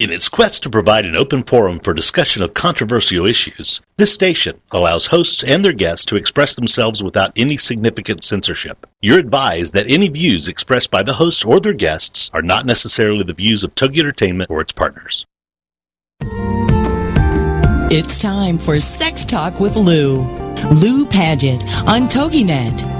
In its quest to provide an open forum for discussion of controversial issues, this station allows hosts and their guests to express themselves without any significant censorship. You're advised that any views expressed by the hosts or their guests are not necessarily the views of Togi Entertainment or its partners. It's time for Sex Talk with Lou. Lou Paget on TogiNet.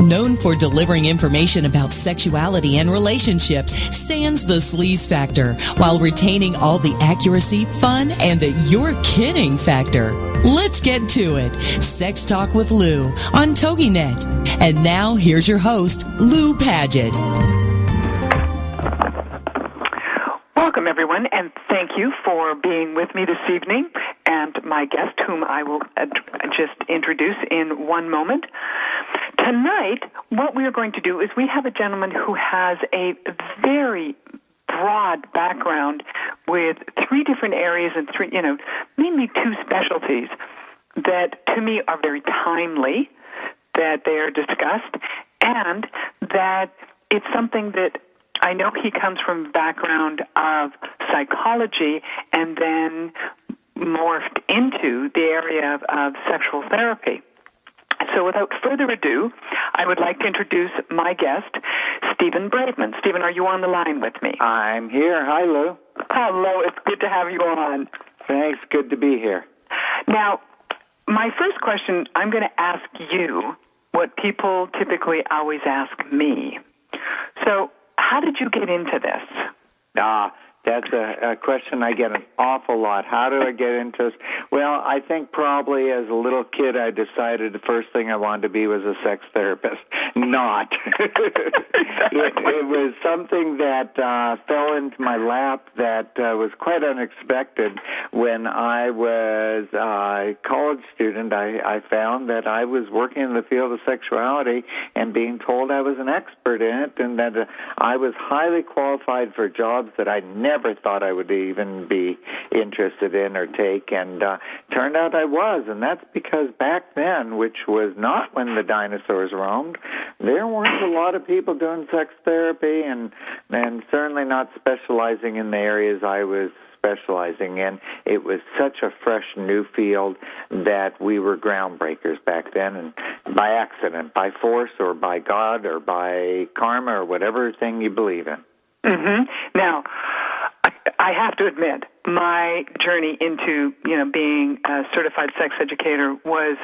Known for delivering information about sexuality and relationships, sans the sleaze factor, while retaining all the accuracy, fun, and the you're kidding factor. Let's get to it. Sex Talk with Lou on TogiNet. And now here's your host, Lou Paget. Welcome, everyone, and thank you for being with me this evening and my guest, whom I will ad- just introduce in one moment. Tonight, what we are going to do is we have a gentleman who has a very broad background with three different areas and three, you know, mainly two specialties that to me are very timely that they are discussed and that it's something that I know he comes from a background of psychology and then morphed into the area of, of sexual therapy. So without further ado, I would like to introduce my guest, Stephen Braveman. Stephen, are you on the line with me? I'm here. Hi, Lou. Hello, it's good to have you on. Thanks. Good to be here. Now, my first question, I'm going to ask you what people typically always ask me. So, how did you get into this? Ah, that's a, a question I get an awful lot. How do I get into this? Well, I think probably as a little kid, I decided the first thing I wanted to be was a sex therapist. Not. it, it was something that uh, fell into my lap that uh, was quite unexpected. When I was a college student, I, I found that I was working in the field of sexuality and being told I was an expert in it and that uh, I was highly qualified for jobs that I never thought I would even be interested in or take. And uh, turned out I was, and that's because back then, which was not when the dinosaurs roamed, there weren't a lot of people doing sex therapy, and and certainly not specializing in the areas I was specializing in. It was such a fresh new field that we were groundbreakers back then, and by accident, by force, or by God, or by karma, or whatever thing you believe in. Mm-hmm. Now, I have to admit, my journey into you know being a certified sex educator was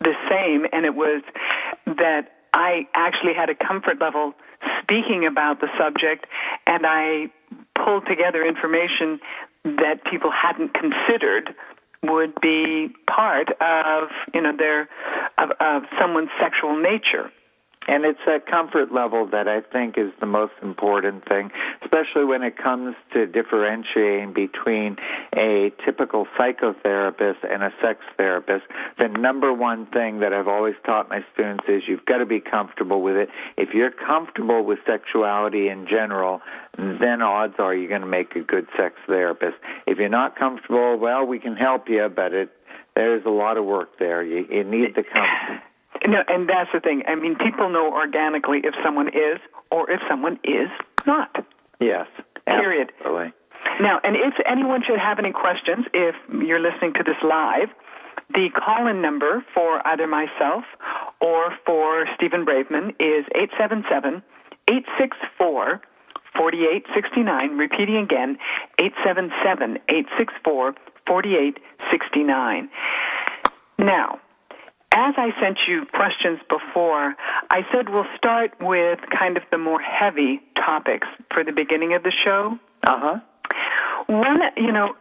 the same, and it was that I actually had a comfort level speaking about the subject, and I pulled together information that people hadn't considered would be part of you know their of, of someone's sexual nature. And it's that comfort level that I think is the most important thing, especially when it comes to differentiating between a typical psychotherapist and a sex therapist. The number one thing that I've always taught my students is you've got to be comfortable with it. If you're comfortable with sexuality in general, then odds are you're going to make a good sex therapist. If you're not comfortable, well, we can help you, but it there's a lot of work there. You, you need to come no, and that's the thing. I mean, people know organically if someone is or if someone is not. Yes. Period. Absolutely. Now, and if anyone should have any questions, if you're listening to this live, the call-in number for either myself or for Stephen Braveman is 877 864 4869. Repeating again, 877 864 4869. Now, as I sent you questions before, I said we'll start with kind of the more heavy topics for the beginning of the show. Uh huh. One, you know,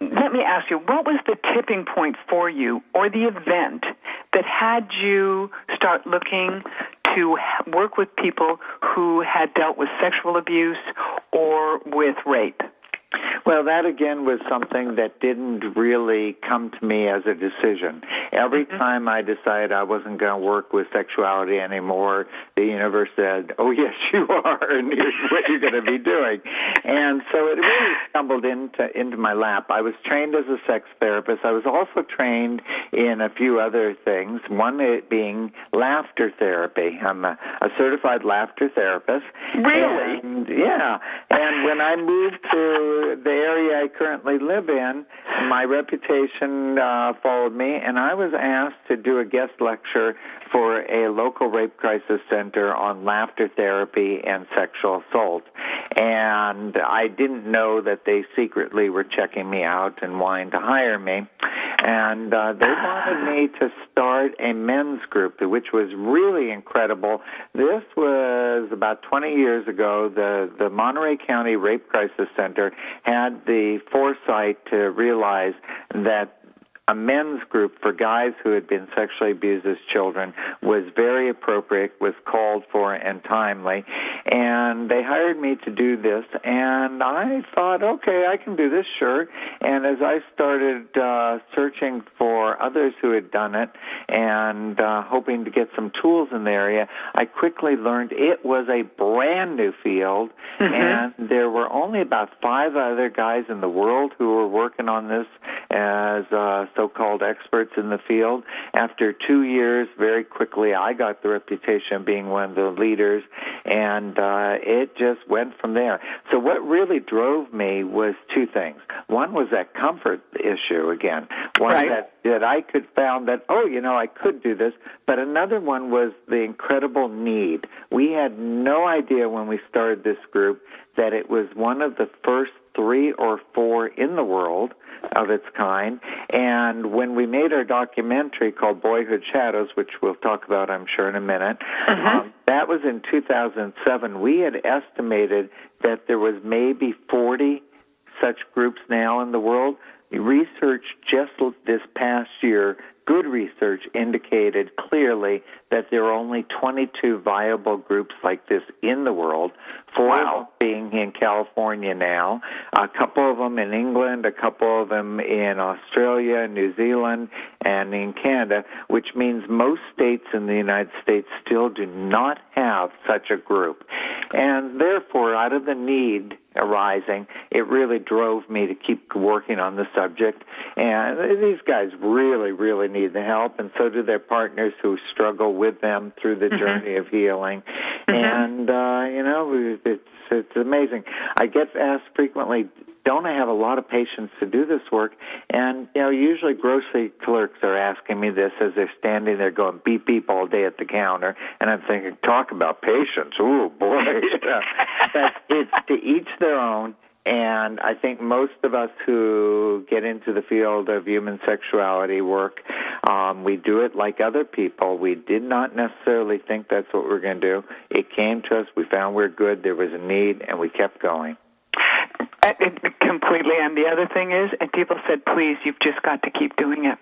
let me ask you, what was the tipping point for you or the event that had you start looking to work with people who had dealt with sexual abuse or with rape? Well, that again was something that didn't really come to me as a decision. Every mm-hmm. time I decided I wasn't going to work with sexuality anymore, the universe said, "Oh yes, you are, and here's what you're going to be doing." And so it really stumbled into into my lap. I was trained as a sex therapist. I was also trained in a few other things. One being laughter therapy. I'm a, a certified laughter therapist. Really? And, yeah. And when I moved to the area I currently live in, my reputation uh, followed me, and I was asked to do a guest lecture for a local rape crisis center on laughter therapy and sexual assault. And I didn't know that they secretly were checking me out and wanting to hire me. And uh, they wanted me to start a men's group, which was really incredible. This was about 20 years ago. The, the Monterey County Rape Crisis Center had the foresight to realize that a men's group for guys who had been sexually abused as children was very appropriate, was called for and timely. And they hired me to do this, and I thought, okay, I can do this, sure. And as I started uh, searching for others who had done it and uh, hoping to get some tools in the area, I quickly learned it was a brand new field, mm-hmm. and there were only about five other guys in the world who were working on this as uh, so-called experts in the field. After two years, very quickly, I got the reputation of being one of the leaders, and uh, it just went from there. So what really drove me was two things. One was that comfort issue again. One right. that that I could found that oh, you know, I could do this. But another one was the incredible need. We had no idea when we started this group that it was one of the first three or four in the world of its kind. And when we made our documentary called Boyhood Shadows, which we'll talk about, I'm sure, in a minute, mm-hmm. um, that was in 2007. We had estimated that there was maybe 40 such groups now in the world. Research just this past year good research indicated clearly that there are only 22 viable groups like this in the world. Four wow. being in California now, a couple of them in England, a couple of them in Australia, New Zealand, and in Canada, which means most states in the United States still do not have such a group. And therefore, out of the need arising, it really drove me to keep working on the subject. And these guys really, really need the help, and so do their partners who struggle with them through the mm-hmm. journey of healing. Mm-hmm. And uh, you know, it's it's amazing. I get asked frequently, don't I have a lot of patience to do this work? And you know, usually grocery clerks are asking me this as they're standing there going beep beep all day at the counter, and I'm thinking, talk about patience. Ooh boy, but it's to each their own. And I think most of us who get into the field of human sexuality work, um, we do it like other people. We did not necessarily think that's what we we're going to do. It came to us. We found we we're good. There was a need, and we kept going. Uh, completely. And the other thing is, and people said, please, you've just got to keep doing it.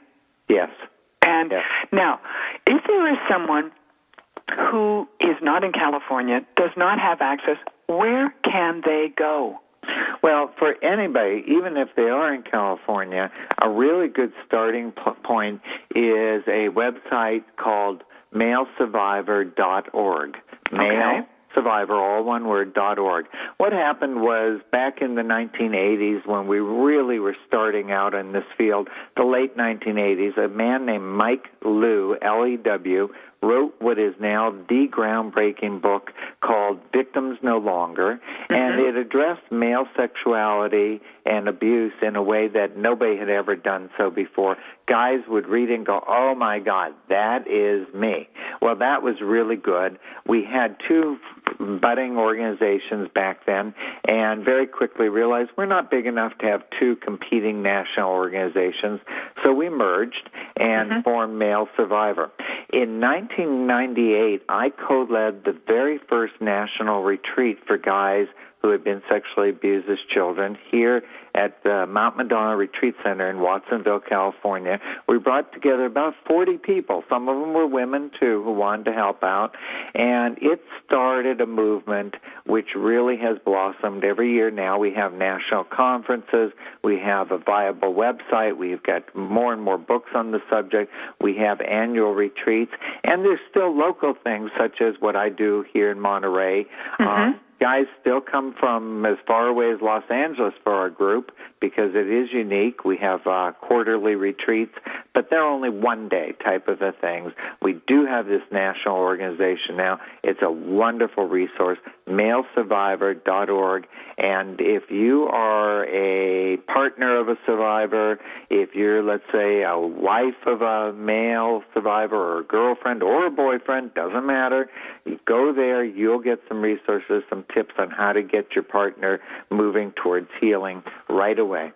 Yes. And yes. now, if there is someone who is not in California, does not have access, where can they go? Well, for anybody, even if they are in California, a really good starting point is a website called malesurvivor.org. Male okay. Survivor, all one word, dot org. What happened was back in the 1980s when we really were starting out in this field, the late 1980s, a man named Mike Lew, L-E-W, wrote what is now the groundbreaking book called Victims No Longer, mm-hmm. and it addressed male sexuality and abuse in a way that nobody had ever done so before. Guys would read and go, oh my God, that is me. Well, that was really good. We had two budding organizations back then and very quickly realized we're not big enough to have two competing national organizations, so we merged and mm-hmm. formed Male Survivor. In 1998, I co-led the very first national retreat for guys who had been sexually abused as children here at the Mount Madonna Retreat Center in Watsonville, California. We brought together about 40 people. Some of them were women too who wanted to help out. And it started a movement which really has blossomed every year now. We have national conferences. We have a viable website. We've got more and more books on the subject. We have annual retreats. And there's still local things such as what I do here in Monterey. Mm-hmm. Um, guys still come from as far away as Los Angeles for our group because it is unique. We have uh, quarterly retreats, but they're only one day type of things. We do have this national organization now. It's a wonderful resource, malesurvivor.org. And if you are a partner of a survivor, if you're, let's say, a wife of a male survivor or a girlfriend or a boyfriend, doesn't matter, you go there, you'll get some resources, some tips on how to get your partner moving towards healing right away.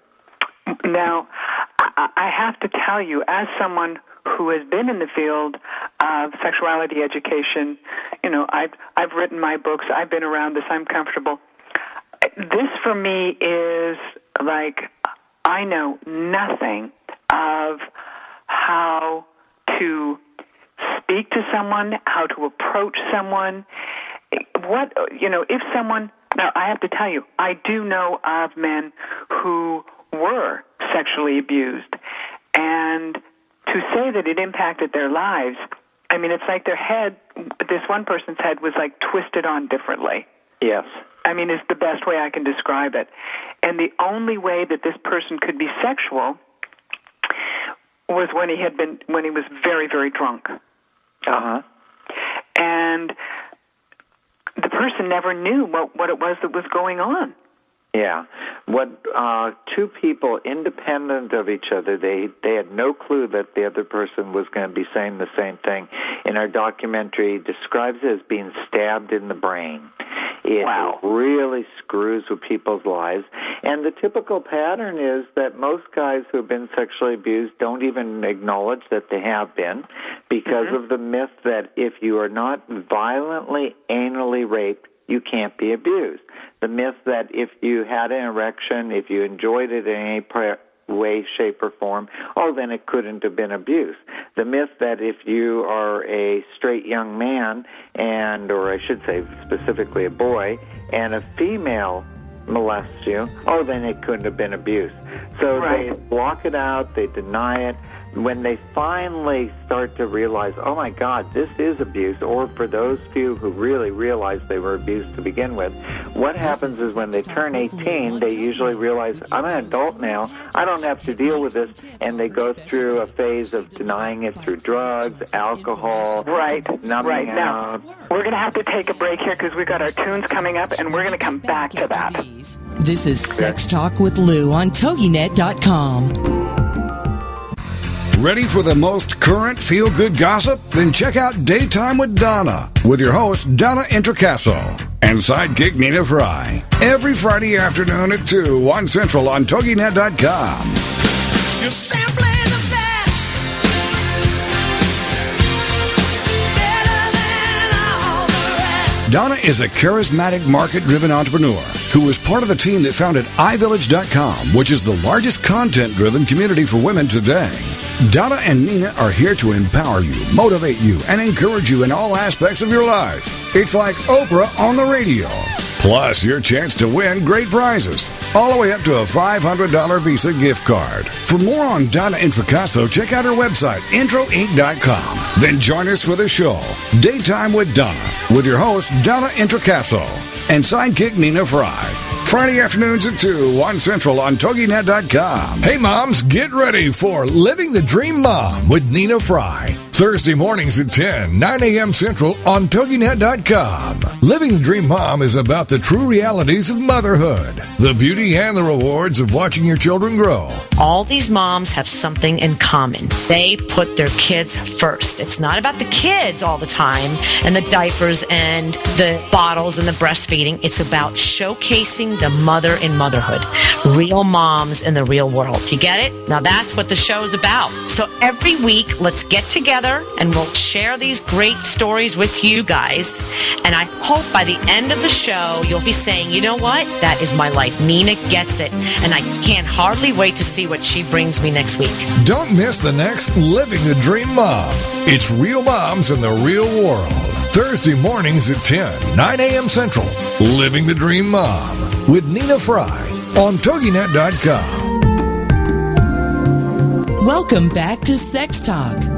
Now, I have to tell you, as someone who has been in the field of sexuality education, you know, I've I've written my books. I've been around this. I'm comfortable. This for me is like I know nothing of how to speak to someone, how to approach someone. What you know, if someone now I have to tell you, I do know of men who were sexually abused and to say that it impacted their lives, I mean it's like their head this one person's head was like twisted on differently. Yes. I mean, is the best way I can describe it. And the only way that this person could be sexual was when he had been when he was very very drunk. Uh huh. And person never knew what what it was that was going on. Yeah. What uh two people independent of each other, they they had no clue that the other person was going to be saying the same thing. In our documentary describes it as being stabbed in the brain. It Wow. really screws with people's lives. And the typical pattern is that most guys who have been sexually abused don't even acknowledge that they have been because mm-hmm. of the myth that if you are not violently anally raped, you can't be abused. The myth that if you had an erection, if you enjoyed it in any way, shape, or form, oh, then it couldn't have been abuse. The myth that if you are a straight young man, and, or I should say specifically a boy, and a female molests you, oh, then it couldn't have been abuse. So Right. they block it out, they deny it. When they finally start to realize, oh my God, this is abuse, or for those few who really realize they were abused to begin with, what happens is when they turn 18, they usually realize, I'm an adult now, I don't have to deal with this, and they go through a phase of denying it through drugs, alcohol, Right, right. Now, out. we're going to have to take a break here because we've got our tunes coming up, and we're going to come back to that. This is Sex Talk with Lou on TogiNet.com. Ready for the most current feel good gossip? Then check out Daytime with Donna with your host, Donna Intercasso, and sidekick Nina Fry. Every Friday afternoon at 2, 1 Central on TogiNet.com. You're simply the best. Better than all the. Donna is a charismatic market driven entrepreneur who was part of the team that founded iVillage.com, which is the largest content driven community for women today. Donna and Nina are here to empower you, motivate you, and encourage you in all aspects of your life. It's like Oprah on the radio. Plus, your chance to win great prizes, all the way up to a $500 Visa gift card. For more on Donna Intricasso, check out her website, introinc.com. Then join us for the show, Daytime with Donna, with your host, Donna Intricasso, and sidekick Nina Fry. Friday afternoons at 2, 1 Central on TogiNet.com. Hey moms, get ready for Living the Dream Mom with Nina Fry. Thursday mornings at 10, 9 a.m. Central on TogiNet.com. Living the Dream Mom is about the true realities of motherhood, the beauty and the rewards of watching your children grow. all these moms have something in common. They put their kids first. It's not about the kids all the time and the diapers and the bottles and the breastfeeding. It's about showcasing the mother in motherhood, real moms in the real world. You get it? Now that's what the show is about. So every week, let's get together together and we'll share these great stories with you guys. And I hope by the end of the show, you'll be saying, you know what? That is my life. Nina gets it. And I can't hardly wait to see what she brings me next week. Don't miss the next Living the Dream Mom. It's Real Moms in the Real World. Thursday mornings at 10, 9 a.m. Central. Living the Dream Mom with Nina Fry on TogiNet.com. Welcome back to Sex Talk.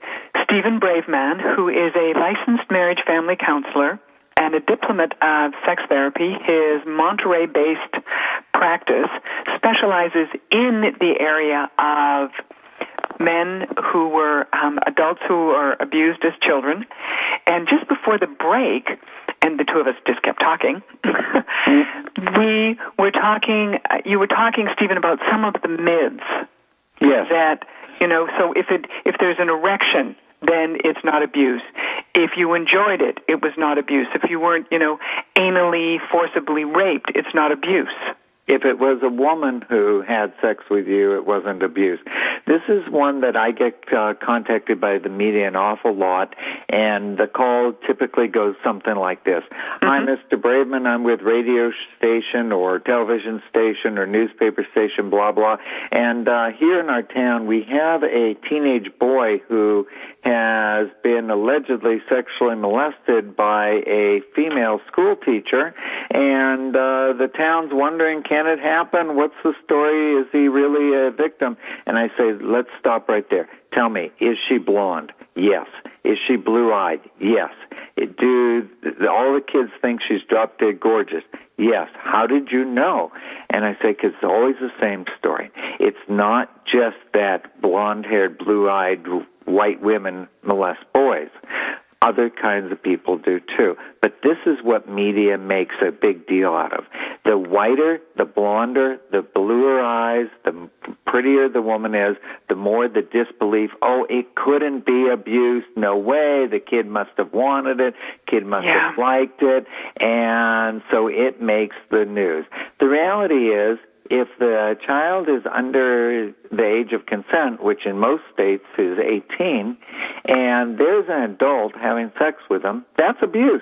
Stephen Braveman, who is a licensed marriage family counselor and a diplomat of sex therapy. His Monterey based practice specializes in the area of men who were um, adults who were abused as children. And just before the break, and the two of us just kept talking, we were talking, uh, you were talking, Stephen, about some of the myths Yes. that you know so if it if there's an erection then it's not abuse. If you enjoyed it it was not abuse. If you weren't you know anally forcibly raped it's not abuse. If it was a woman who had sex with you, it wasn't abuse. This is one that I get uh, contacted by the media an awful lot, and the call typically goes something like this: "Hi, Mr. Braveman. I'm with radio station or television station or newspaper station, blah blah. And uh, here in our town, we have a teenage boy who has been allegedly sexually molested by a female school teacher, and uh, the town's wondering, can it happen? What's the story? Is he really a victim? And I say, let's stop right there. Tell me, is she blonde? Yes. Is she blue-eyed? Yes. Do all the kids think she's drop dead gorgeous? Yes. How did you know? And I say, because it's always the same story. It's not just that blonde-haired, blue-eyed white women molest boys. Other kinds of people do too. But this is what media makes a big deal out of. The whiter, the blonder, the bluer eyes, the prettier the woman is, the more the disbelief, oh, it couldn't be abuse. No way. The kid must have wanted it. Kid must Yeah. have liked it. And so it makes the news. The reality is, if the child is under the age of consent, which in most states is 18, and there's an adult having sex with them, that's abuse.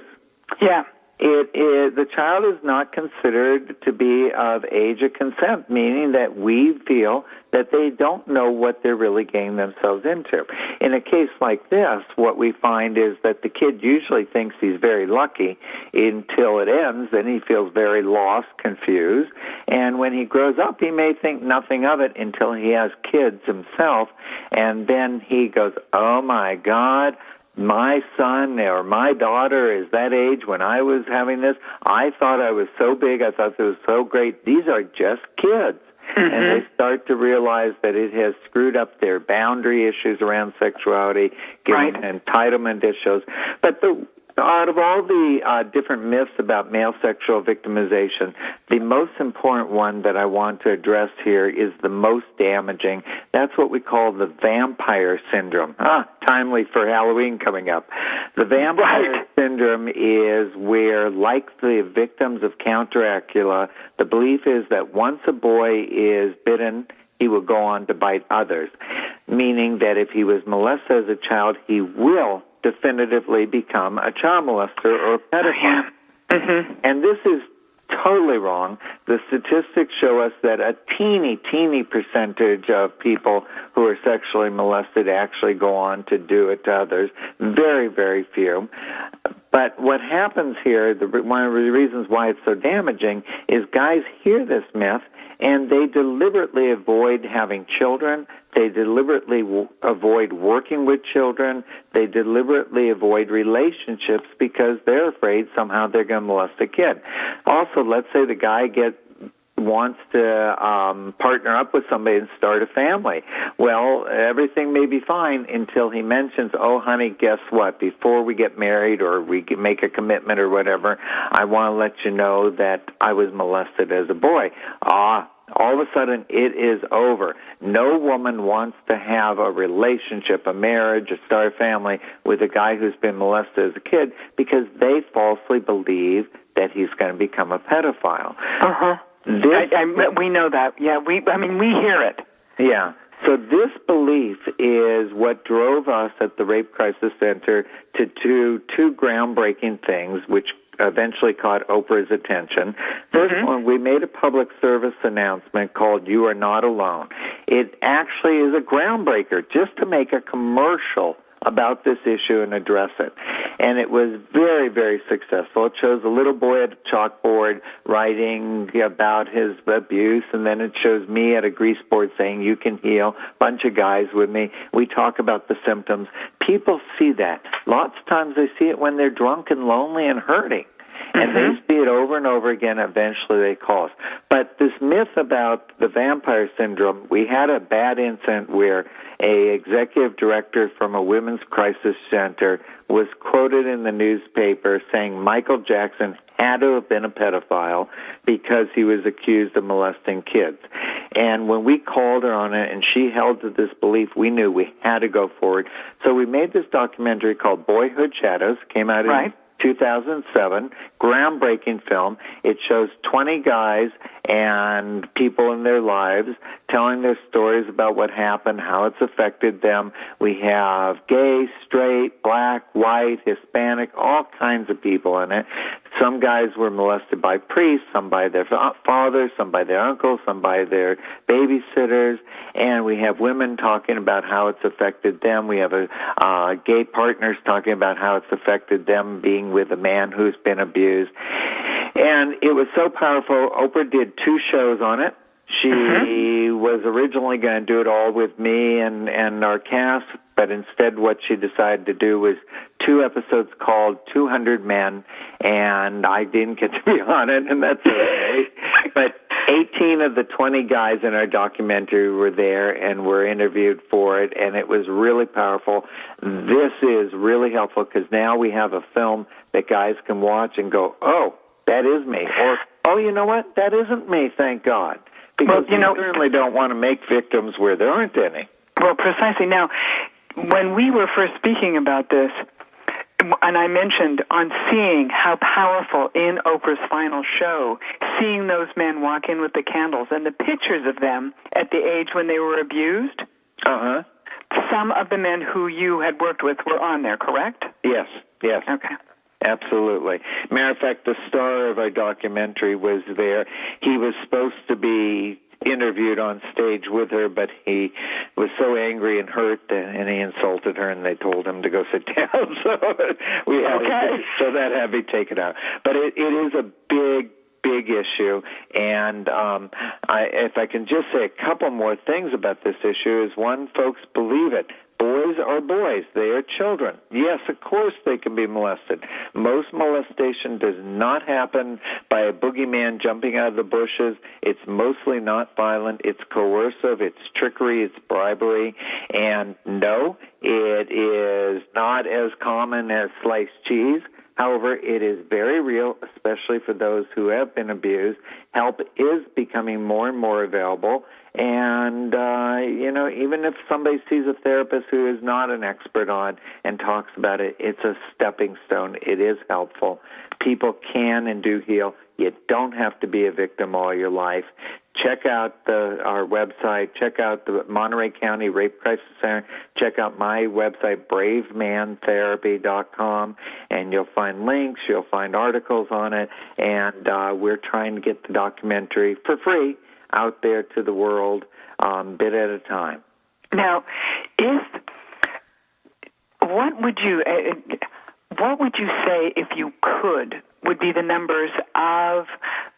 yeah It is the child is not considered to be of age of consent, meaning that we feel that they don't know what they're really getting themselves into. In a case like this, what we find is that the kid usually thinks he's very lucky until it ends, then he feels very lost, confused, and when he grows up, he may think nothing of it until he has kids himself, and then he goes, "Oh my God." My son or my daughter is that age when I was having this. I thought I was so big. I thought it was so great. These are just kids. And mm-hmm. they start to realize that it has screwed up their boundary issues around sexuality, giving Right. entitlement issues. But the out of all the uh, different myths about male sexual victimization, the most important one that I want to address here is the most damaging. That's what we call the vampire syndrome. Ah, timely for Halloween coming up. The vampire Right. syndrome is where, like the victims of Count Dracula, the belief is that once a boy is bitten, he will go on to bite others, meaning that if he was molested as a child, he will definitively become a child molester or a pedophile. Oh, mm-hmm. And this is totally wrong. The statistics show us that a teeny, teeny percentage of people who are sexually molested actually go on to do it to others. Very, very few. But what happens here, the, one of the reasons why it's so damaging, is guys hear this myth and they deliberately avoid having children. They deliberately w- avoid working with children. They deliberately avoid relationships because they're afraid somehow they're going to molest a kid. Also, let's say the guy gets wants to um, partner up with somebody and start a family. Well, everything may be fine until he mentions, "Oh, honey, guess what? Before we get married or we make a commitment or whatever, I want to let you know that I was molested as a boy." Ah, all of a sudden it is over. No woman wants to have a relationship, a marriage, a start a family with a guy who's been molested as a kid because they falsely believe that he's going to become a pedophile. Uh huh. This, I, I, we know that. Yeah, we. I mean, we hear it. yeah. So this belief is what drove us at the Rape Crisis Center to do two groundbreaking things, which eventually caught Oprah's attention. 1st mm-hmm. one, we made a public service announcement called "You Are Not Alone." It actually is a groundbreaker, just to make a commercial about this issue and address it. And it was very, very successful. It shows a little boy at a chalkboard writing about his abuse, and then it shows me at a grease board saying, You can heal. Bunch of guys with me. We talk about the symptoms. People see that. Lots of times they see it when they're drunk and lonely and hurting. And they mm-hmm. see it over and over again. Eventually, they call us. But this myth about the vampire syndrome, we had a bad incident where a executive director from a women's crisis center was quoted in the newspaper saying Michael Jackson had to have been a pedophile because he was accused of molesting kids. And when we called her on it and she held to this belief, we knew we had to go forward. So we made this documentary called Boyhood Shadows, came out in Right. 2007, groundbreaking film. It shows 20 guys and people in their lives telling their stories about what happened, how it's affected them. We have gay, straight, black, white, Hispanic, all kinds of people in it. Some guys were molested by priests, some by their fa- fathers, some by their uncles, some by their babysitters, and we have women talking about how it's affected them. We have a uh, gay partners talking about how it's affected them being with a man who's been abused. And it was so powerful. Oprah did two shows on it. She was originally going to do it all with me and and our cast, but instead, what she decided to do was two episodes called 200 Men, and I didn't get to be on it, and that's okay. but 18 of the 20 guys in our documentary were there and were interviewed for it, and it was really powerful. This is really helpful because now we have a film that guys can watch and go, "Oh, that is me," or "Oh, you know what? That isn't me. Thank God." Because you know- we certainly don't want to make victims where there aren't any. Well, precisely. Now, when we were first speaking about this, and I mentioned on seeing how powerful in Oprah's final show, seeing those men walk in with the candles and the pictures of them at the age when they were abused, Uh huh. some of the men who you had worked with were on there, correct? Yes. Yes. Okay. Absolutely. Matter of fact, the star of our documentary was there. He was supposed to be interviewed on stage with her, but he was so angry and hurt, that, and he insulted her, and they told him to go sit down. So we had Okay. so that had to be taken out. But it, it is a big big issue and um I if I can just say a couple more things about this issue is one folks believe it boys are boys. They are children. Yes of course they can be molested. Most molestation does not happen by a boogeyman jumping out of the bushes. It's mostly not violent. It's coercive. It's trickery. It's bribery. And no it is not as common as sliced cheese. However, it is very real, especially for those who have been abused. Help is becoming more and more available. And, uh, you know, even if somebody sees a therapist who is not an expert on and talks about it, it's a stepping stone. It is helpful. People can and do heal. You don't have to be a victim all your life. Check out the, our website. Check out the Monterey County Rape Crisis Center. Check out my website, bravemantherapy.com, and you'll find links. You'll find articles on it. And uh, we're trying to get the documentary for free out there to the world, um, bit at a time. Now, is what would you uh, what would you say if you could would be the numbers of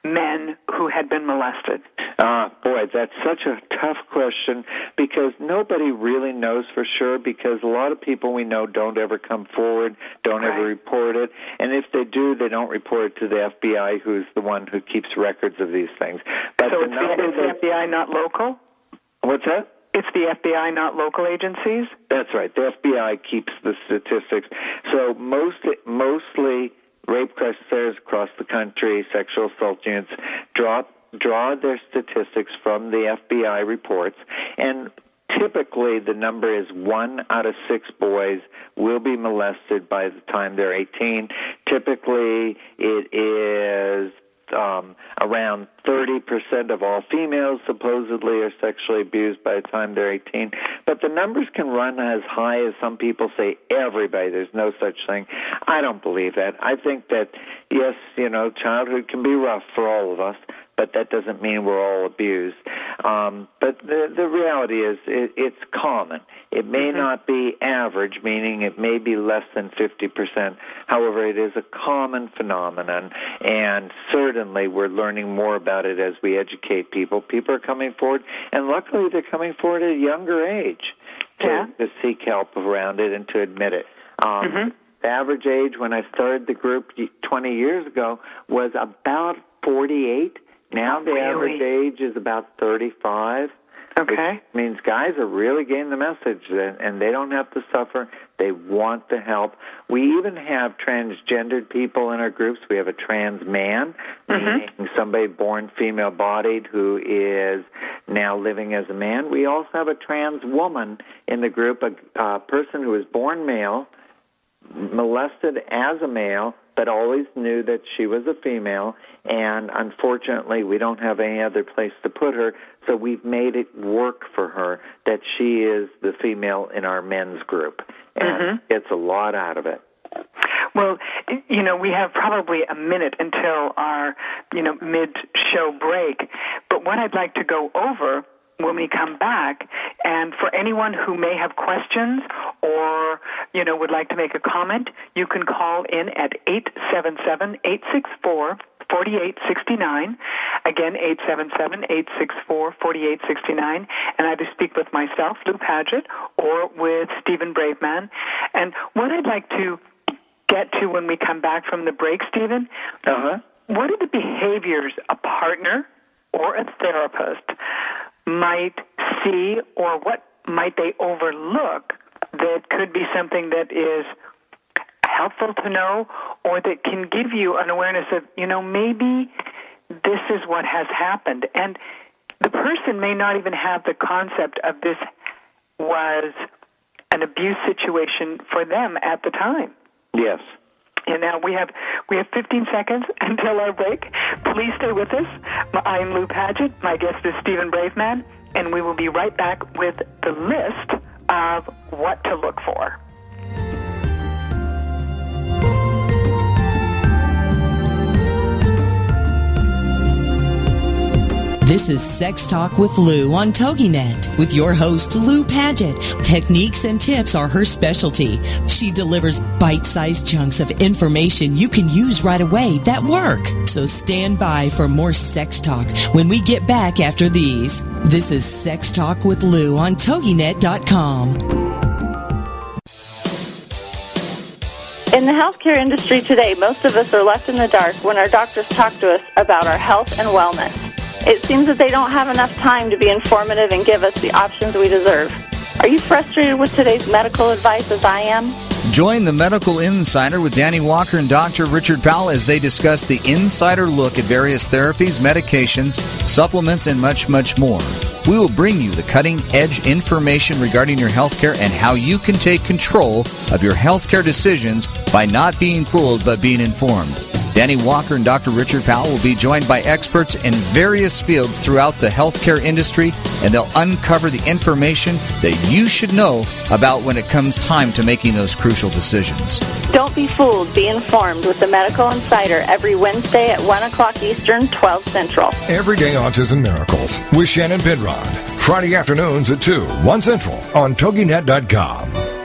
men who had been molested? Uh, boy, that's such a tough question because nobody really knows for sure because a lot of people we know don't ever come forward, don't ever report it, and if they do, they don't report it to the FBI, who's the one who keeps records of these things. But So the it's the, it's the FBI, not local. what's that? It's the FBI, not local agencies. That's right. The FBI keeps the statistics. So most, mostly rape centers across the country, sexual assault units draw draw their statistics from the FBI reports, and typically the number is one out of six boys will be molested by the time they're 18. Typically, it is um, around 30% of all females supposedly are sexually abused by the time they're 18. But the numbers can run as high as some people say everybody. There's no such thing. I don't believe that. I think that, yes, you know, childhood can be rough for all of us, but that doesn't mean we're all abused. Um, but the, the reality is it, it's common. It may not be average, meaning it may be less than 50%. However, it is a common phenomenon, and certainly we're learning more about it as we educate people. People are coming forward, and luckily they're coming forward at a younger age to, Yeah. to seek help around it and to admit it. Um, Mhm. The average age when I started the group 20 years ago was about 48. Now the Really? average age is about 35. Okay. Which means guys are really getting the message and, and they don't have to suffer. They want the help. We even have transgendered people in our groups. We have a trans man, mm-hmm. meaning somebody born female bodied who is now living as a man. We also have a trans woman in the group, a, a person who was born male, molested as a male, but always knew that she was a female. And unfortunately, we don't have any other place to put her, so we've made it work for her that she is the female in our men's group. And mm-hmm. it's a lot out of it. Well, you know, we have probably a minute until our, you know, mid-show break. But what I'd like to go over when we come back, and for anyone who may have questions or, you know, would like to make a comment, you can call in at 877-864 4869. Again, 877-864-4869. And either speak with myself, Lou Paget, or with Stephen Braveman. And what I'd like to get to when we come back from the break, Stephen, Uh-huh. what are the behaviors a partner or a therapist might see or what might they overlook that could be something that is helpful to know or that can give you an awareness of, you know, maybe this is what has happened. And the person may not even have the concept of this was an abuse situation for them at the time. Yes. And now we have we have 15 seconds until our break. Please stay with us. I'm Lou Paget. My guest is Stephen Braveman, and we will be right back with the list of what to look for. This is Sex Talk with Lou on TogiNet with your host, Lou Paget. Techniques and tips are her specialty. She delivers bite-sized chunks of information you can use right away that work. So stand by for more sex talk when we get back after these. This is Sex Talk with Lou on TogiNet.com. In the healthcare industry today, most of us are left in the dark when our doctors talk to us about our health and wellness. It seems that they don't have enough time to be informative and give us the options we deserve. Are you frustrated with today's medical advice as I am? Join the Medical Insider with Danny Walker and Dr. Richard Powell as they discuss the insider look at various therapies, medications, supplements, and much, much more. We will bring you the cutting edge information regarding your healthcare and how you can take control of your healthcare decisions by not being fooled but being informed. Danny Walker and Dr. Richard Powell will be joined by experts in various fields throughout the healthcare industry, and they'll uncover the information that you should know about when it comes time to making those crucial decisions. Don't be fooled, be informed with the Medical Insider every Wednesday at 1 o'clock Eastern, 12 Central. Everyday Autism Miracles with Shannon Penrod. Friday afternoons at 2, 1 Central on TogiNet.com.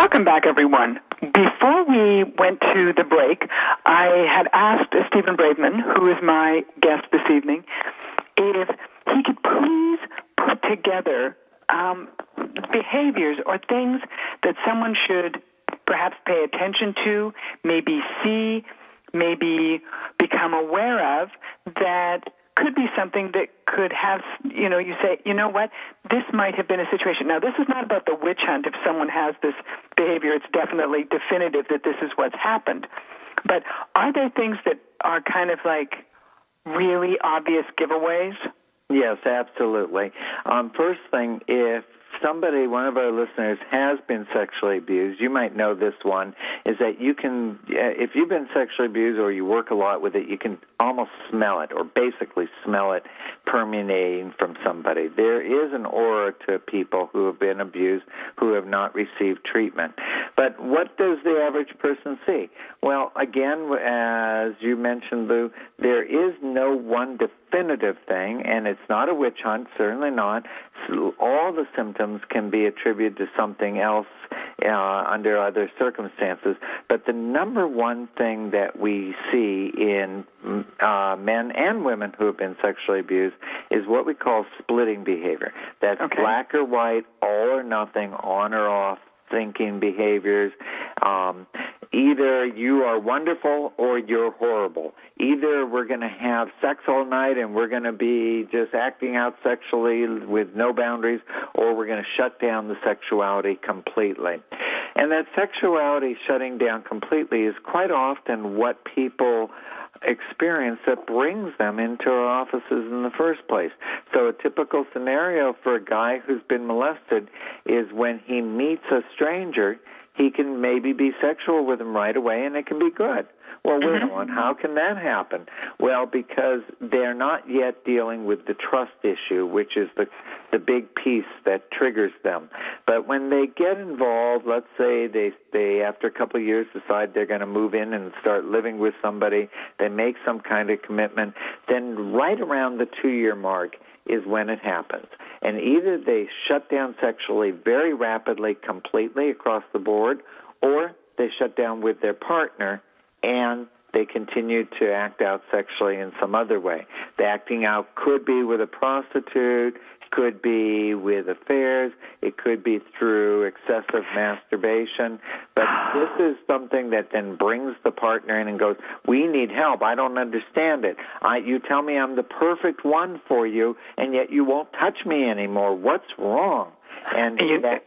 Welcome back, everyone. Before we went to the break, I had asked Stephen Braveman, who is my guest this evening, if he could please put together um, behaviors or things that someone should perhaps pay attention to, maybe see, maybe become aware of that could be something that could have, you know, you say, you know what, this might have been a situation. Now, this is not about the witch hunt. If someone has this behavior, it's definitely definitive that this is what's happened. But are there things that are kind of like really obvious giveaways? Yes, absolutely. Um, first thing, if somebody, one of our listeners, has been sexually abused, you might know this one, is that you can, if you've been sexually abused or you work a lot with it, you can almost smell it or basically smell it permeating from somebody. There is an aura to people who have been abused who have not received treatment. But what does the average person see? Well, again, as you mentioned, Lou, there is no one definitive thing, and it's not a witch hunt, certainly not. So all the symptoms can be attributed to something else uh, under other circumstances. But the number one thing that we see in uh, men and women who have been sexually abused is what we call splitting behavior. That's Okay. black or white, all or nothing, on or off thinking behaviors. Um, either you are wonderful or you're horrible. Either we're going to have sex all night and we're going to be just acting out sexually with no boundaries, or we're going to shut down the sexuality completely. And that sexuality shutting down completely is quite often what people experience that brings them into our offices in the first place. So a typical scenario for a guy who's been molested is when he meets a stranger, he can maybe be sexual with him right away and it can be good. Well, wait a mm-hmm. minute, how can that happen? Well, because they're not yet dealing with the trust issue, which is the the big piece that triggers them. But when they get involved, let's say they they after a couple of years decide they're going to move in and start living with somebody, they make some kind of commitment, then right around the 2-year mark is when it happens. And either they shut down sexually very rapidly completely across the board or they shut down with their partner and they continue to act out sexually in some other way. The acting out could be with a prostitute, could be with affairs, it could be through excessive masturbation. But this is something that then brings the partner in and goes, "We need help. I don't understand it. I, you tell me I'm the perfect one for you, and yet you won't touch me anymore. What's wrong?" And You- that,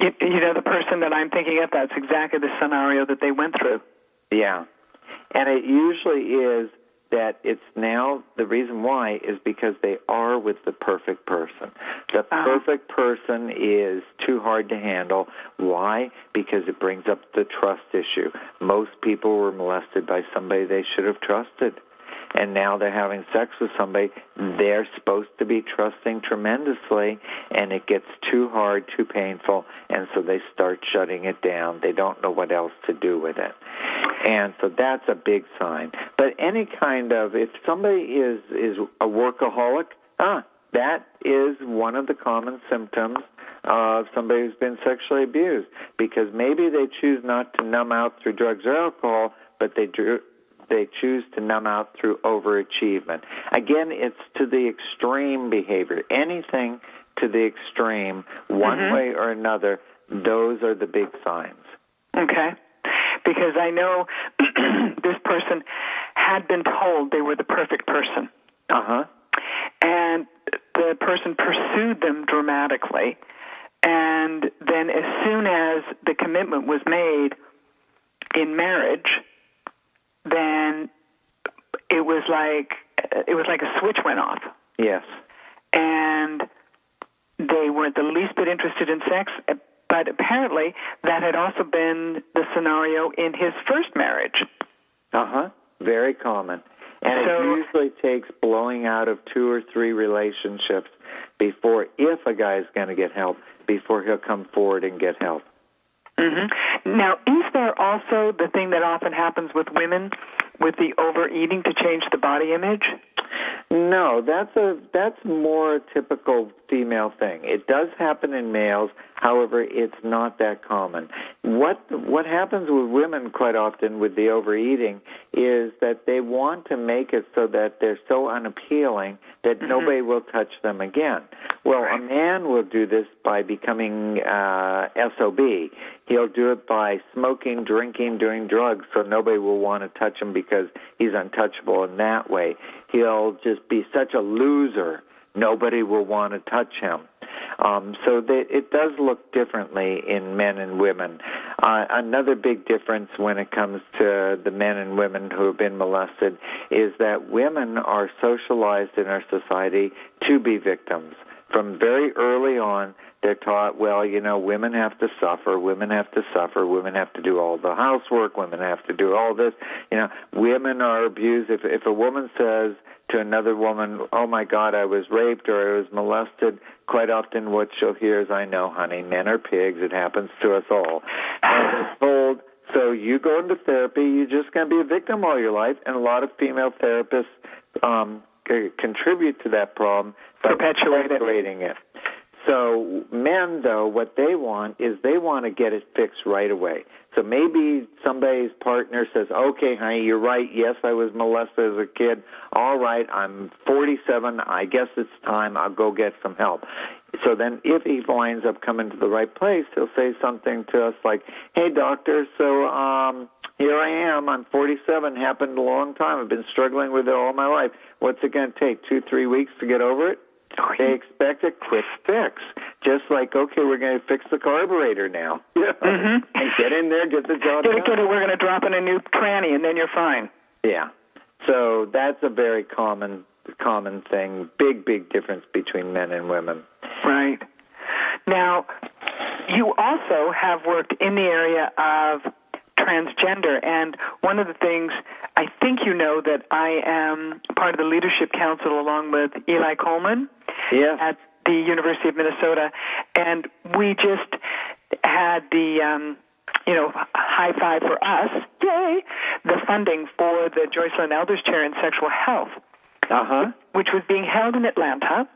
You, you know, the person that I'm thinking of, that's exactly the scenario that they went through. Yeah. And it usually is that it's now the reason why is because they are with the perfect person. The Uh-huh. perfect person is too hard to handle. Why? Because it brings up the trust issue. Most people were molested by somebody they should have trusted. And now they're having sex with somebody they're supposed to be trusting tremendously, and it gets too hard, too painful, and so they start shutting it down. They don't know what else to do with it. And so that's a big sign. But any kind of if somebody is is a workaholic, ah, that is one of the common symptoms of somebody who's been sexually abused because maybe they choose not to numb out through drugs or alcohol, but they do, they choose to numb out through overachievement. Again, it's to the extreme behavior. Anything to the extreme, one Mhm. way or another, those are the big signs. Okay. Because I know this person had been told they were the perfect person. Uh huh. And the person pursued them dramatically. And then, as soon as the commitment was made in marriage, then it was like it was like a switch went off, Yes. and they weren't the least bit interested in sex. But apparently, that had also been the scenario in his first marriage. Uh huh. Very common. And So- it usually takes blowing out of two or three relationships before, if a guy's going to get help, before he'll come forward and get help. hmm Now, is there also the thing that often happens with women with the overeating to change the body image? No, that's a that's more a typical female thing. It does happen in males, however, it's not that common. What what happens with women quite often with the overeating is that they want to make it so that they're so unappealing that nobody will touch them again. Well, a man will do this by becoming uh, SOB. He'll do it by smoking, drinking, doing drugs, so nobody will want to touch him because he's untouchable in that way. He'll just be such a loser, nobody will want to touch him. Um, so they, it does look differently in men and women. Uh, another big difference when it comes to the men and women who have been molested is that women are socialized in our society to be victims. From very early on, they're taught, well, you know, women have to suffer, women have to suffer, women have to do all the housework, women have to do all this. You know, women are abused. If if a woman says to another woman, "Oh my God, I was raped or I was molested," quite often what she'll hear is, "I know, honey, men are pigs. It happens to us all." And told, so you go into therapy, you're just going to be a victim all your life, and a lot of female therapists um, contribute to that problem by Perpetuate it. perpetuating it. So men, though, what they want is they want to get it fixed right away. So maybe somebody's partner says, "Okay, honey, you're right. Yes, I was molested as a kid. All right, I'm 47. I guess it's time. I'll go get some help." So then, if he winds up coming to the right place, he'll say something to us like, "Hey, doctor, so um, here I am. I'm 47. Happened a long time. I've been struggling with it all my life. What's it going to take? Two, three weeks to get over it?" They expect a quick fix. Just like, okay, we're going to fix the carburetor now. Yeah. Mhm. And get in there, get the job done. get it, we're going to drop in a new tranny, and then you're fine. Yeah. So that's a very common common thing. Big, big difference between men and women. Right. Now, you also have worked in the area of transgender, and one of the things I think you know that I am part of the leadership council along with Eli Coleman Yes. at the University of Minnesota, and we just had the um, you know high five for us, yay, the funding for the Joycelyn Elders Chair in Sexual Health Uh huh. which was being held in Atlanta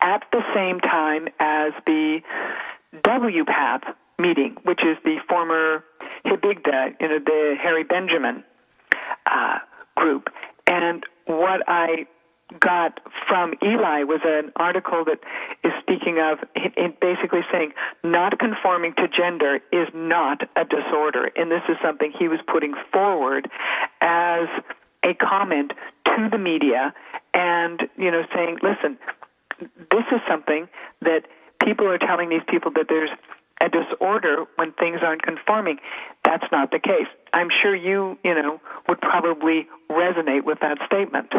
at the same time as the WPATH meeting, which is the former HBIGDA, you know, the Harry Benjamin uh, group. And what I got from Eli was an article that is speaking of it basically saying not conforming to gender is not a disorder, and this is something he was putting forward as a comment to the media, and you know saying, listen, this is something that people are telling these people that there's a disorder when things aren't conforming. That's not the case. I'm sure you, you know, would probably resonate with that statement.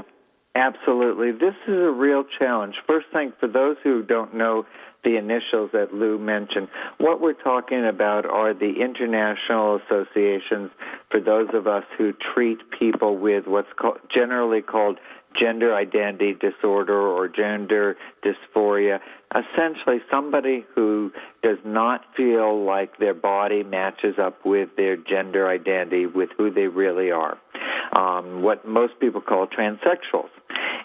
Absolutely. This is a real challenge. First thing, for those who don't know the initials that Lou mentioned, what we're talking about are the international associations for those of us who treat people with what's called, generally called gender identity disorder or gender dysphoria. Essentially, somebody who does not feel like their body matches up with their gender identity, with who they really are. Um, what most people call transsexuals.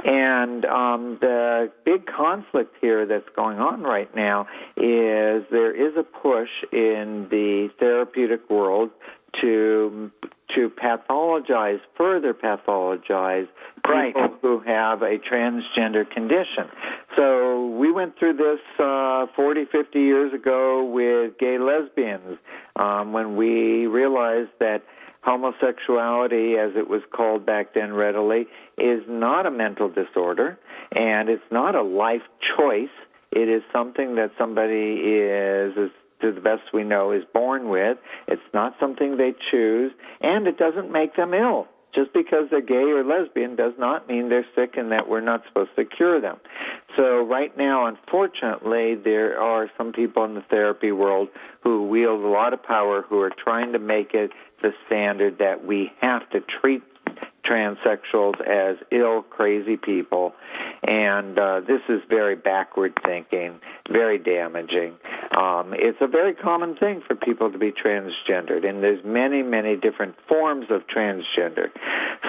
And um, the big conflict here that's going on right now is there is a push in the therapeutic world to to pathologize, further pathologize Right. people who have a transgender condition. So we went through this uh, 40, 50 years ago with gay lesbians um, when we realized that homosexuality, as it was called back then readily, is not a mental disorder and it's not a life choice. It is something that somebody is, is to the best we know, is born with. It's not something they choose, and it doesn't make them ill. Just because they're gay or lesbian does not mean they're sick and that we're not supposed to cure them. So right now, unfortunately, there are some people in the therapy world who wield a lot of power who are trying to make it the standard that we have to treat transsexuals as ill, crazy people, and uh, this is very backward thinking, very damaging. Um, it's a very common thing for people to be transgendered, and there's many, many different forms of transgender.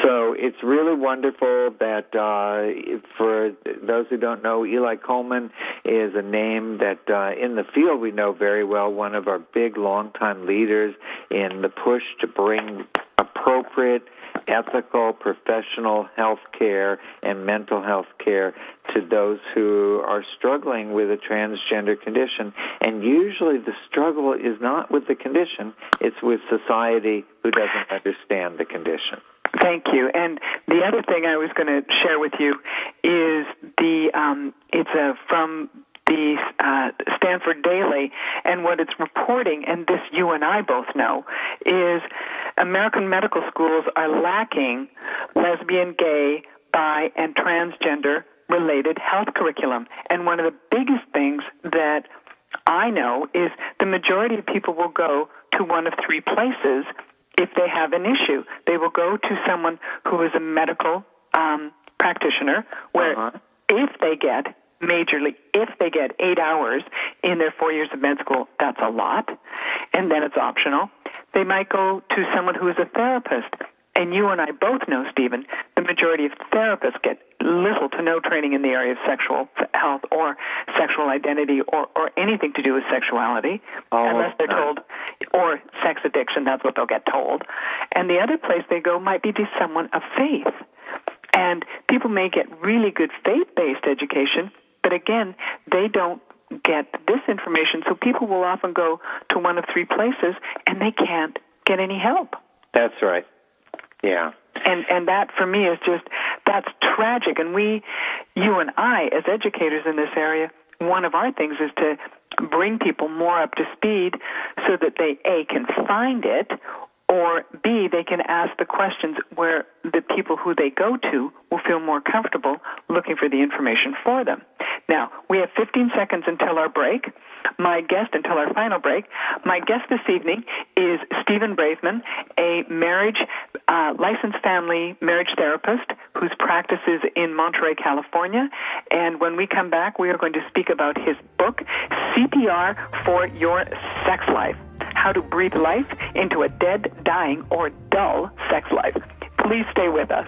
So it's really wonderful that uh, for those who don't know, Eli Coleman is a name that uh, in the field we know very well, one of our big, longtime leaders in the push to bring appropriate ethical, professional health care and mental health care to those who are struggling with a transgender condition. And usually the struggle is not with the condition, it's with society who doesn't understand the condition. Thank you. And the other thing I was going to share with you is the um, it's a from the uh, Stanford Daily, and what it's reporting, and this you and I both know, is American medical schools are lacking lesbian, gay, bi, and transgender related health curriculum. And one of the biggest things that I know is the majority of people will go to one of three places if they have an issue. They will go to someone who is a medical um, practitioner, where Uh-huh. if they get majorly, if they get eight hours in their four years of med school, that's a lot, and then it's optional. They might go to someone who is a therapist. And you and I both know, Stephen, the majority of therapists get little to no training in the area of sexual health or sexual identity or, or anything to do with sexuality, Almost unless they're told, or sex addiction, that's what they'll get told. And the other place they go might be to someone of faith. And people may get really good faith based education, but again, they don't get this information. So people will often go to one of three places and they can't get any help. That's right. Yeah. And and that for me is just that's tragic. And we, you and I, as educators in this area, one of our things is to bring people more up to speed so that they a can find it or B, they can ask the questions where the people who they go to will feel more comfortable looking for the information for them. Now, we have 15 seconds until our break. My guest, until our final break, my guest this evening is Stephen Braveman, a marriage, uh, licensed family marriage therapist whose practice is in Monterey, California. And when we come back, we are going to speak about his book, CPR for Your Sex Life how to breathe life into a dead, dying, or dull sex life. Please stay with us.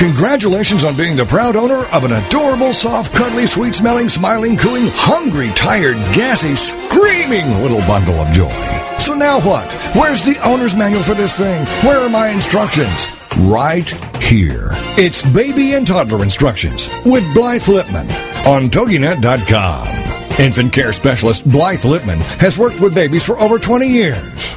Congratulations on being the proud owner of an adorable, soft, cuddly, sweet smelling, smiling, cooing, hungry, tired, gassy, screaming little bundle of joy. So now what? Where's the owner's manual for this thing? Where are my instructions? Right here. It's baby and toddler instructions with Blythe Lipman on TogiNet.com. Infant care specialist Blythe Lipman has worked with babies for over 20 years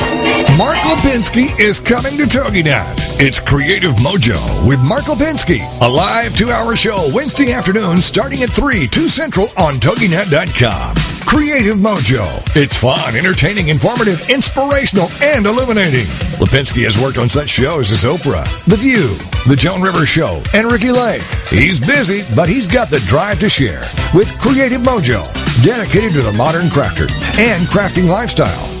Mark Lipinski is coming to TogiNet. It's Creative Mojo with Mark Lipinski, a live two-hour show Wednesday afternoon starting at 3, 2 Central on TogiNet.com. Creative Mojo. It's fun, entertaining, informative, inspirational, and illuminating. Lipinski has worked on such shows as Oprah, The View, The Joan Rivers Show, and Ricki Lake. He's busy, but he's got the drive to share with Creative Mojo, dedicated to the modern crafter and crafting lifestyle.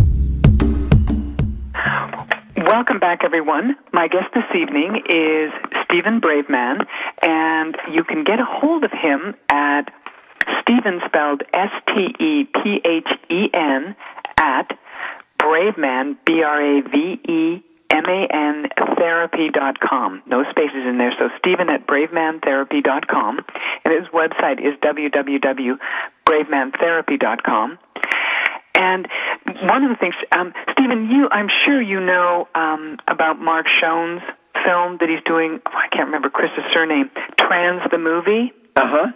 Welcome back, everyone. My guest this evening is Stephen Braveman, and you can get a hold of him at Stephen spelled S T E P H E N at Braveman B R A V E M A N therapy.com. No spaces in there. So Stephen at bravemantherapy.com. And his website is www.bravemantherapy.com. And one of the things, um, Stephen, you, I'm sure you know um, about Mark Schoen's film that he's doing. Oh, I can't remember Chris's surname. Trans the movie. Uh huh.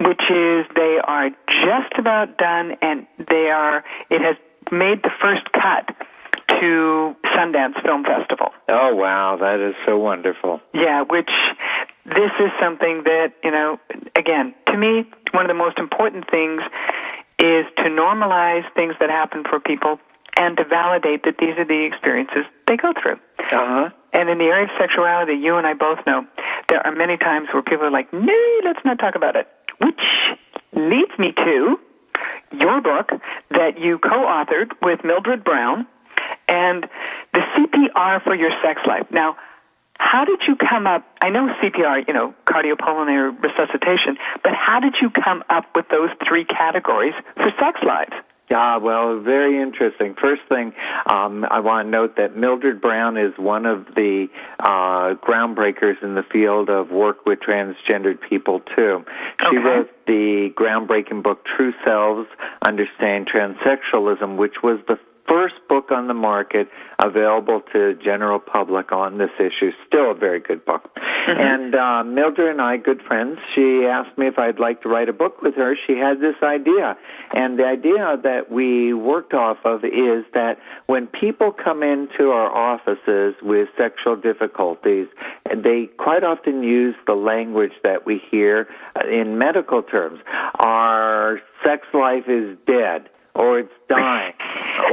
Which is they are just about done, and they are. It has made the first cut to Sundance Film Festival. Oh wow, that is so wonderful. Yeah, which this is something that, you know, again, to me, one of the most important things is to normalize things that happen for people and to validate that these are the experiences they go through. Uh huh. And in the area of sexuality, you and I both know there are many times where people are like, no, let's not talk about it. Which leads me to your book that you co authored with Mildred Brown and the CPR for your sex life. Now, how did you come up? I know CPR, you know, cardiopulmonary resuscitation, but how did you come up with those three categories for sex lives? Ah, well, very interesting. First thing, um, I want to note that Mildred Brown is one of the uh, groundbreakers in the field of work with transgendered people, too. She Okay. wrote the groundbreaking book, True Selves Understand Transsexualism, which was the first book on the market available to general public on this issue. Still a very good book. And uh, Mildred and I, good friends, she asked me if I'd like to write a book with her. She had this idea. And the idea that we worked off of is that when people come into our offices with sexual difficulties, they quite often use the language that we hear uh, in medical terms. Our sex life is dead or it's dying,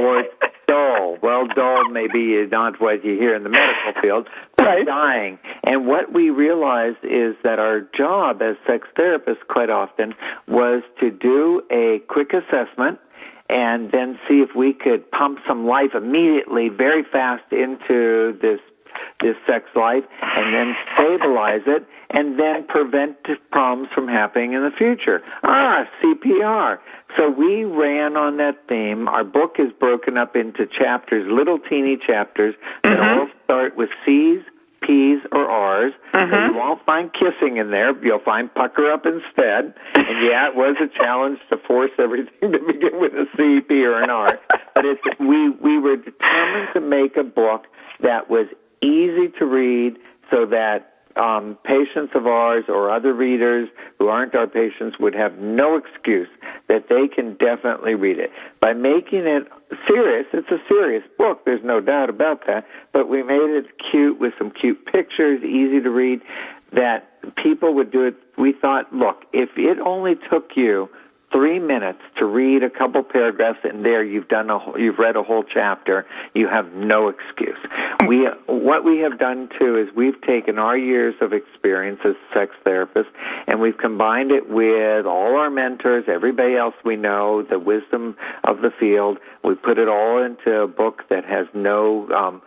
or it's dull. Well, dull maybe is not what you hear in the medical field, but Right. dying. And what we realized is that our job as sex therapists quite often was to do a quick assessment and then see if we could pump some life immediately very fast into this this sex life and then stabilize it and then prevent problems from happening in the future. Ah, CPR. So we ran on that theme. Our book is broken up into chapters, little teeny chapters that all start with C's, P's, or R's. So you won't find kissing in there. You'll find pucker up instead. And yeah, it was a challenge to force everything to begin with a C, P, or an R. But it's, we, we were determined to make a book that was easy to read so that um, patients of ours or other readers who aren't our patients would have no excuse that they can definitely read it. By making it serious, it's a serious book, there's no doubt about that, but we made it cute with some cute pictures, easy to read, that people would do it. We thought, look, if it only took you three minutes to read a couple paragraphs and there you've done a whole, you've read a whole chapter you have no excuse we what we have done too is we've taken our years of experience as sex therapists and we've combined it with all our mentors everybody else we know the wisdom of the field. We put it all into a book that has no um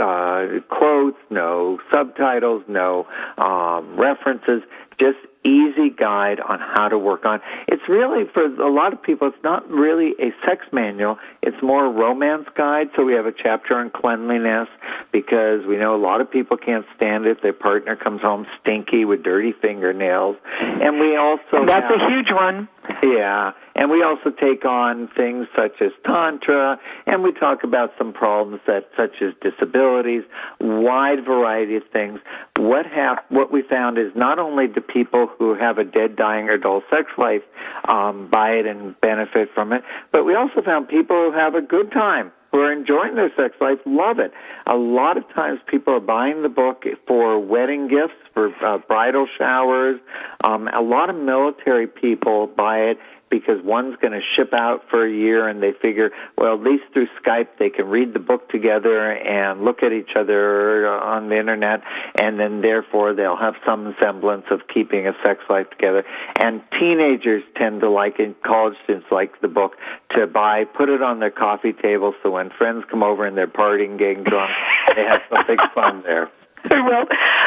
uh, quotes, no subtitles, no um, references, just easy guide on how to work on. It's really for a lot of people. It's not really a sex manual. It's more a romance guide. So we have a chapter on cleanliness because we know a lot of people can't stand it. Their partner comes home stinky with dirty fingernails, and we also That's have, a huge one. yeah, and we also take on things such as tantra, and we talk about some problems that such as disabilities, wide variety of things. What hap- what we found is not only do people who have a dead, dying, or dull sex life um, buy it and benefit from it, but we also found people who have a good time who are enjoying their sex life love it. A lot of times people are buying the book for wedding gifts, for uh, bridal showers. Um, a lot of military people buy it because one's going to ship out for a year and they figure, well, at least through Skype they can read the book together and look at each other on the internet and then therefore they'll have some semblance of keeping a sex life together. And teenagers tend to like it, college students like the book to buy, put it on their coffee table so when friends come over and they're partying, getting drunk, they have something fun there. well,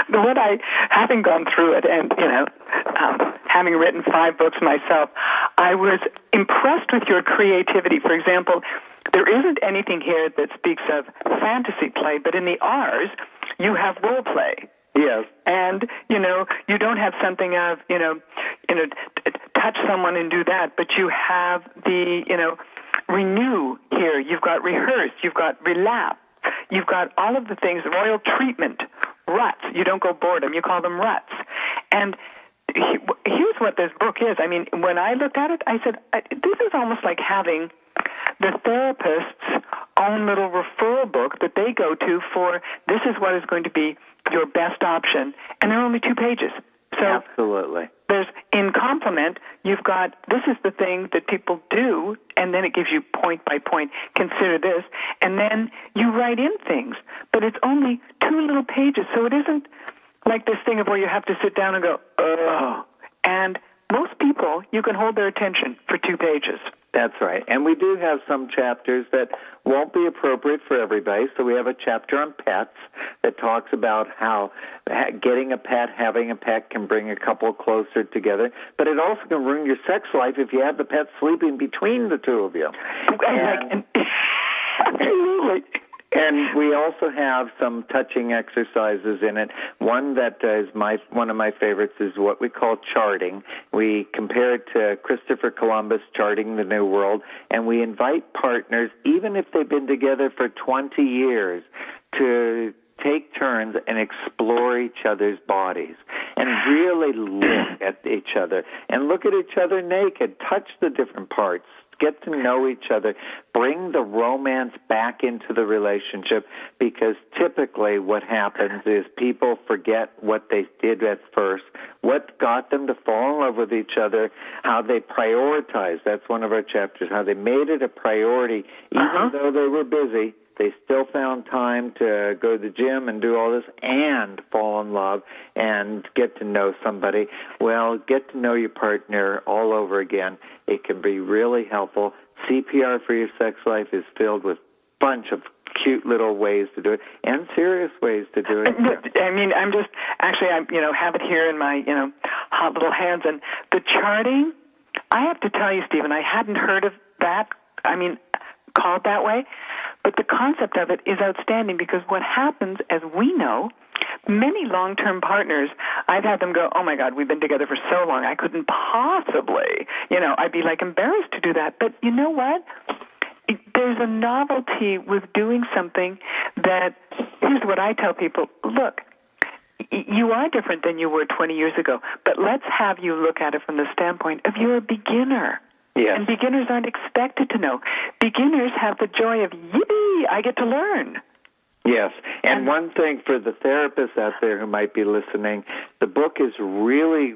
what I, having gone through it, and you know, um, having written five books myself, I was impressed with your creativity. For example, there isn't anything here that speaks of fantasy play, but in the R's, you have role play. Yes. And you know, you don't have something of you know, you know, t- touch someone and do that, but you have the you know, renew here. You've got rehearse. You've got relapse. You've got all of the things, royal treatment, ruts. You don't go boredom, you call them ruts. And here's what this book is. I mean, when I looked at it, I said, this is almost like having the therapist's own little referral book that they go to for this is what is going to be your best option. And there are only two pages. So Absolutely. there's in complement you've got this is the thing that people do and then it gives you point by point consider this and then you write in things but it's only two little pages so it isn't like this thing of where you have to sit down and go oh and most people you can hold their attention for two pages That's right. And we do have some chapters that won't be appropriate for everybody. So we have a chapter on pets that talks about how getting a pet, having a pet can bring a couple closer together. But it also can ruin your sex life if you have the pet sleeping between the two of you. and like and absolutely And we also have some touching exercises in it. One that uh, my one of my favorites is what we call charting. We compare it to Christopher Columbus charting the New World, and we invite partners, even if they've been together for 20 years, to take turns and explore each other's bodies and really look at each other and look at each other naked, touch the different parts, get to know each other, bring the romance back into the relationship because typically what happens is people forget what they did at first, what got them to fall in love with each other, how they prioritized. That's one of our chapters, how they made it a priority even Uh-huh. though they were busy. They still found time to go to the gym and do all this and fall in love and get to know somebody. Well, get to know your partner all over again. It can be really helpful. CPR for your sex life is filled with bunch of cute little ways to do it and serious ways to do it. Uh, I mean, I'm just actually, I you know have it here in my you know hot little hands, and the charting. I have to tell you, Stephen, I hadn't heard of that. I mean, called that way, but the concept of it is outstanding because what happens, as we know, many long-term partners, I've had them go, "Oh my God, we've been together for so long, I couldn't possibly," you know, I'd be like embarrassed to do that. But you know what? it- there's a novelty with doing something that here's what I tell people look you are different than you were 20 years ago, but let's have you look at it from the standpoint of you're a beginner. Yes. And beginners aren't expected to know. Beginners have the joy of, yippee, I get to learn. Yes, and one thing for the therapists out there who might be listening, the book is really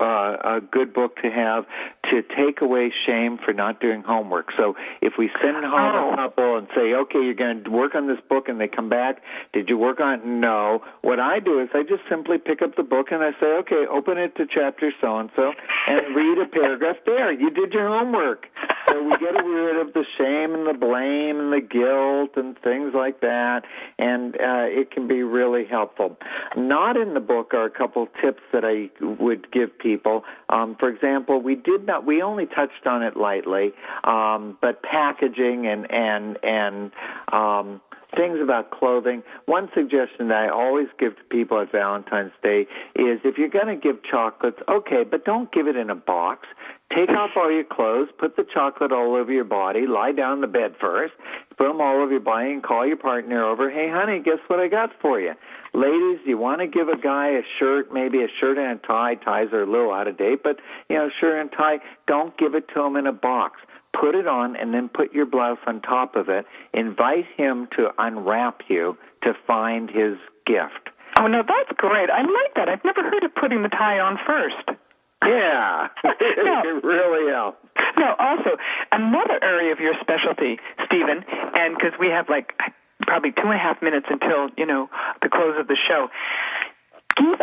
uh, a good book to have to take away shame for not doing homework. So if we send home Oh. a couple and say, okay, you're going to work on this book, and they come back, did you work on it? No. What I do is I just simply pick up the book and I say, okay, open it to chapter so and so and read a paragraph there. You did your homework. So we get rid of the shame and the blame and the guilt and things like that, and uh, it can be really helpful. Not in the book are a couple tips that I would give people. Um, for example, we did not, we only touched on it lightly, um, but packaging and and and um, things about clothing. One suggestion that I always give to people at Valentine's Day is if you're going to give chocolates, okay, but don't give it in a box. Take off all your clothes, put the chocolate all over your body, lie down in the bed first, put them all over your body, and call your partner over. Hey, honey, guess what I got for you? Ladies, you want to give a guy a shirt, maybe a shirt and a tie. Ties are a little out of date, but you know, shirt and tie. Don't give it to him in a box put it on and then put your blouse on top of it. Invite him to unwrap you to find his gift. Oh, no, that's great. I like that. I've never heard of putting the tie on first. Yeah, it really helps. Now, also, another area of your specialty, Stephen, and because we have like probably two and a half minutes until, you know, the close of the show,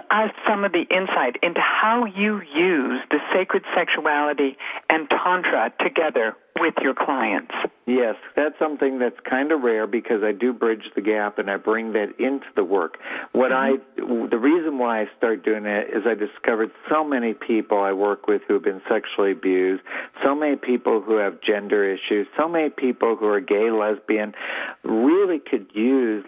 us some of the insight into how you use the sacred sexuality and Tantra together with your clients. Yes, that's something that's kind of rare because I do bridge the gap and I bring that into the work. What I, mm-hmm. the reason why I started doing it is I discovered so many people I work with who have been sexually abused, so many people who have gender issues, so many people who are gay, lesbian, really could use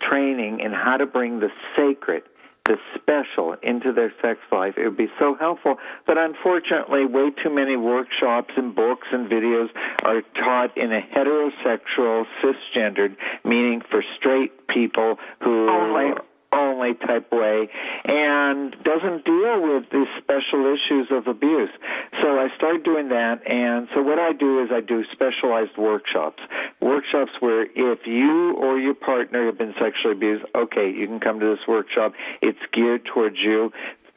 training in how to bring the sacred the special into their sex life. It would be so helpful. But unfortunately, way too many workshops and books and videos are taught in a heterosexual, cisgendered, meaning for straight people who Only. Only type way and doesn't deal with the special issues of abuse. So I started doing that and so what I do is I do specialized workshops. Workshops where if you or your partner have been sexually abused, okay, you can come to this workshop. It's geared towards you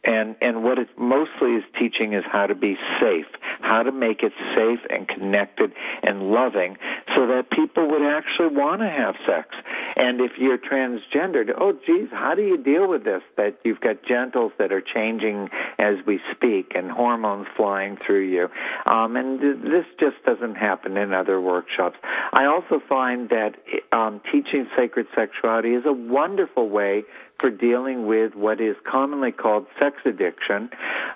and and what it mostly is teaching is how to be safe, how to make it safe and connected and loving, so that people would actually want to have sex. And if you're transgendered, oh geez, how do you deal with this? That you've got genitals that are changing as we speak, and hormones flying through you, um, and this just doesn't happen in other workshops. I also find that um, teaching sacred sexuality is a wonderful way for dealing with what is commonly called sex addiction.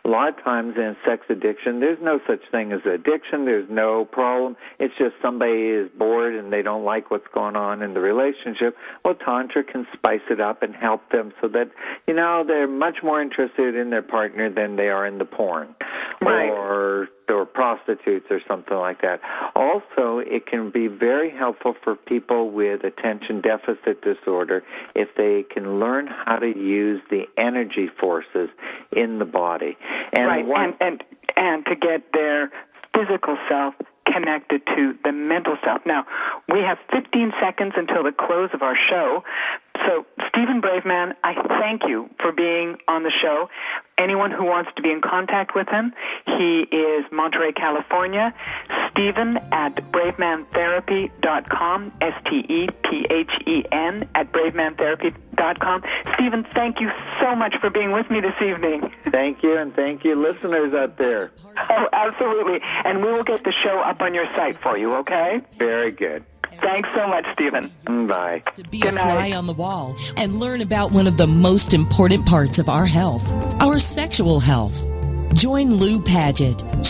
A lot of times in sex addiction, there's no such thing as addiction. There's no problem. It's just somebody is bored and they don't like what's going on in the relationship. Well, Tantra can spice it up and help them so that, you know, they're much more interested in their partner than they are in the porn. Right. Or or prostitutes or something like that. Also, it can be very helpful for people with attention deficit disorder if they can learn how to use the energy forces in the body. And right, one, and, and and to get their physical self connected to the mental self. Now, we have 15 seconds until the close of our show. So, Stephen Braveman, I thank you for being on the show. Anyone who wants to be in contact with him, he is Monterey, California. Stephen at bravemantherapy.com, S T E P H E N, at bravemantherapy.com. Stephen, thank you so much for being with me this evening. thank you, and thank you, listeners out there. Oh, absolutely. And we will get the show up on your site for you, okay? Very good. Thanks so much, Stephen. Bye. to be Good a night. Wall and learn about one of the most important parts of our health, our sexual health. Join Lou Paget.